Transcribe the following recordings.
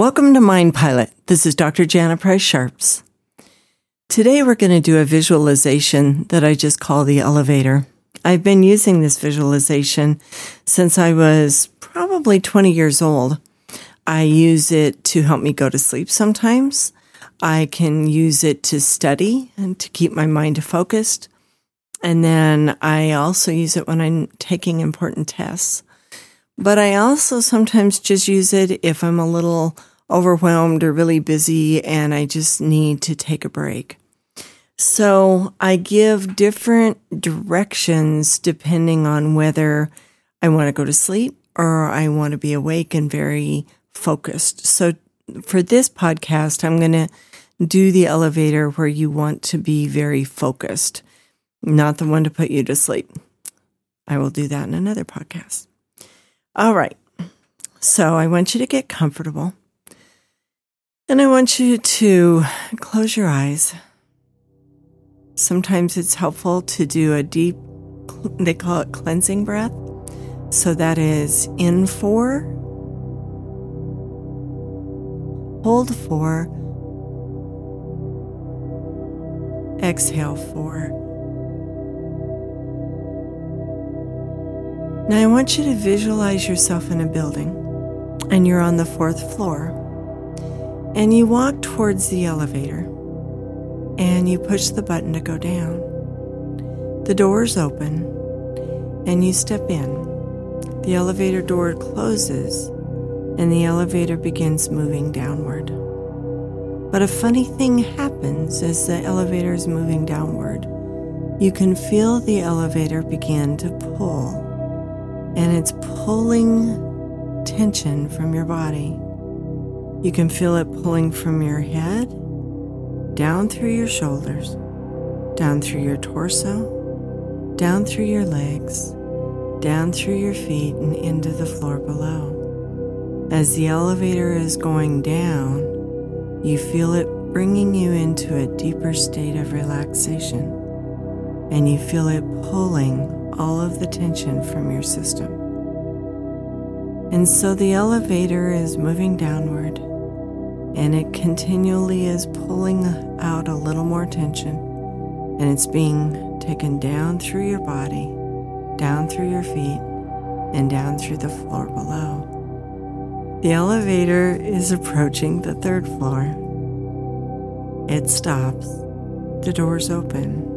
Welcome to Mind Pilot. This is Dr. Jana Price Sharps. Today we're going to do a visualization that I just call the elevator. I've been using this visualization since I was probably 20 years old. I use it to help me go to sleep sometimes. I can use it to study and to keep my mind focused. And then I also use it when I'm taking important tests. But I also sometimes just use it if I'm a little overwhelmed or really busy and I just need to take a break. So I give different directions depending on whether I want to go to sleep or I want to be awake and very focused. So for this podcast, I'm going to do the elevator where you want to be very focused, not the one to put you to sleep. I will do that in another podcast. All right. So I want you to get comfortable. And I want you to close your eyes. Sometimes it's helpful to do a deep, they call it cleansing breath. So that is in four, hold four, exhale four. Now I want you to visualize yourself in a building and you're on the fourth floor and you walk towards the elevator and you push the button to go down. The doors open and you step in. The elevator door closes and the elevator begins moving downward. But a funny thing happens as the elevator is moving downward. You can feel the elevator begin to pull and it's pulling tension from your body. You can feel it pulling from your head, down through your shoulders, down through your torso, down through your legs, down through your feet, and into the floor below. As the elevator is going down, you feel it bringing you into a deeper state of relaxation, and you feel it pulling all of the tension from your system. And so the elevator is moving downward and it continually is pulling out a little more tension and it's being taken down through your body, down through your feet, and down through the floor below. The elevator is approaching the third floor. It stops. The doors open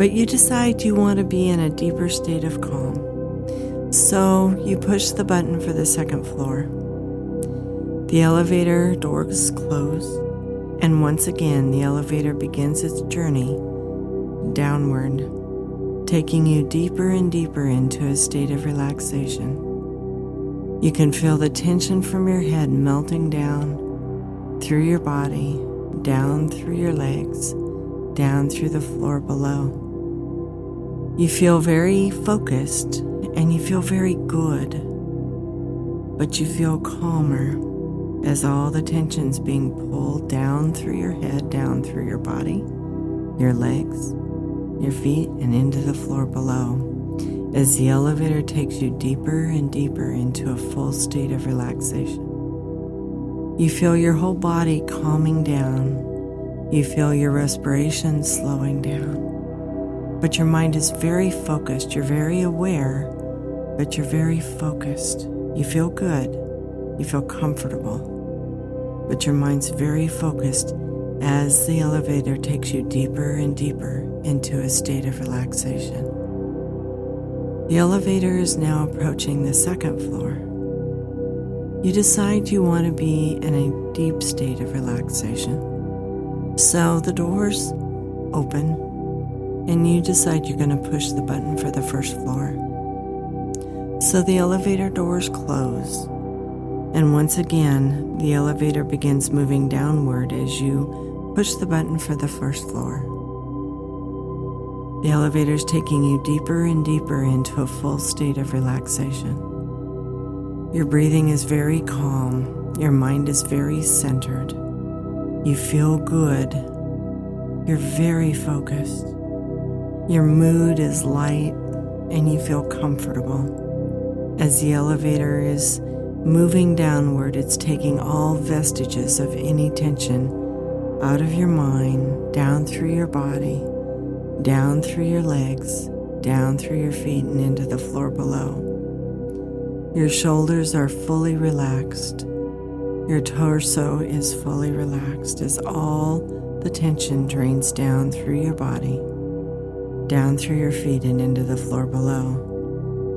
but you decide you want to be in a deeper state of calm. So you push the button for the second floor. The elevator doors close, and once again, the elevator begins its journey downward, taking you deeper and deeper into a state of relaxation. You can feel the tension from your head melting down through your body, down through your legs, down through the floor below. You feel very focused and you feel very good, but you feel calmer as all the tension's being pulled down through your head, down through your body, your legs, your feet, and into the floor below as the elevator takes you deeper and deeper into a full state of relaxation. You feel your whole body calming down. You feel your respiration slowing down but your mind is very focused. You're very aware, but you're very focused. You feel good. You feel comfortable, but your mind's very focused as the elevator takes you deeper and deeper into a state of relaxation. The elevator is now approaching the second floor. You decide you want to be in a deep state of relaxation. So the doors open and you decide you're going to push the button for the first floor. So the elevator doors close, and once again, the elevator begins moving downward as you push the button for the first floor. The elevator is taking you deeper and deeper into a full state of relaxation. Your breathing is very calm, your mind is very centered. You feel good, you're very focused. Your mood is light and you feel comfortable as the elevator is Moving downward, it's taking all vestiges of any tension out of your mind, down through your body, down through your legs, down through your feet, and into the floor below. Your shoulders are fully relaxed. Your torso is fully relaxed as all the tension drains down through your body, down through your feet, and into the floor below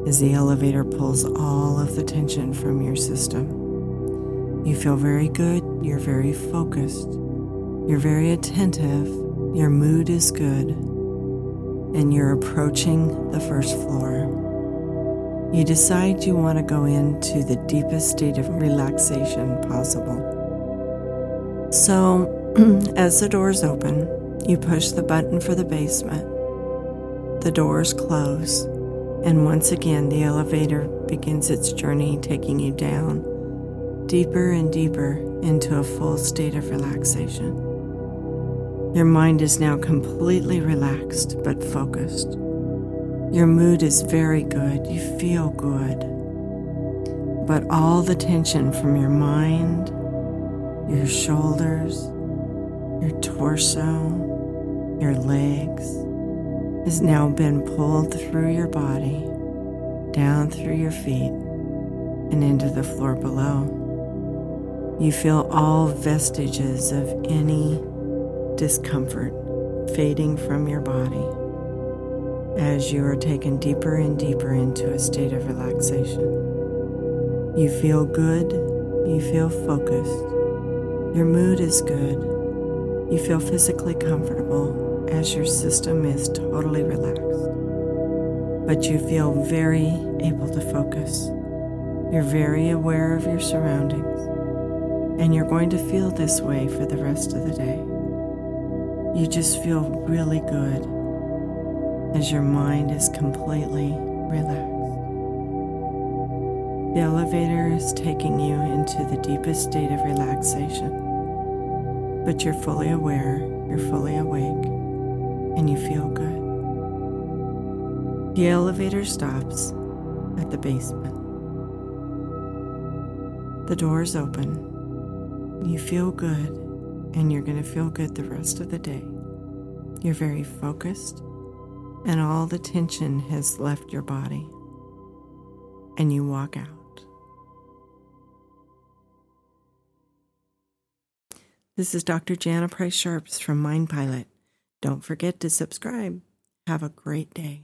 as the elevator pulls all of the tension from your system. You feel very good, you're very focused, you're very attentive, your mood is good, and you're approaching the first floor. You decide you want to go into the deepest state of relaxation possible. So, as the doors open, you push the button for the basement. The doors close and once again, the elevator begins its journey, taking you down, deeper and deeper into a full state of relaxation. Your mind is now completely relaxed but focused. Your mood is very good, you feel good. But all the tension from your mind, your shoulders, your torso, your legs, has now been pulled through your body, down through your feet, and into the floor below. You feel all vestiges of any discomfort fading from your body as you are taken deeper and deeper into a state of relaxation. You feel good, you feel focused, your mood is good, you feel physically comfortable as your system is totally relaxed. But you feel very able to focus. You're very aware of your surroundings, and you're going to feel this way for the rest of the day. You just feel really good as your mind is completely relaxed. The elevator is taking you into the deepest state of relaxation, but you're fully aware, you're fully awake, and you feel good. The elevator stops at the basement. The doors open. You feel good, and you're going to feel good the rest of the day. You're very focused, and all the tension has left your body. And you walk out. This is Dr. Jana Price Sharps from Mind Pilot. Don't forget to subscribe. Have a great day.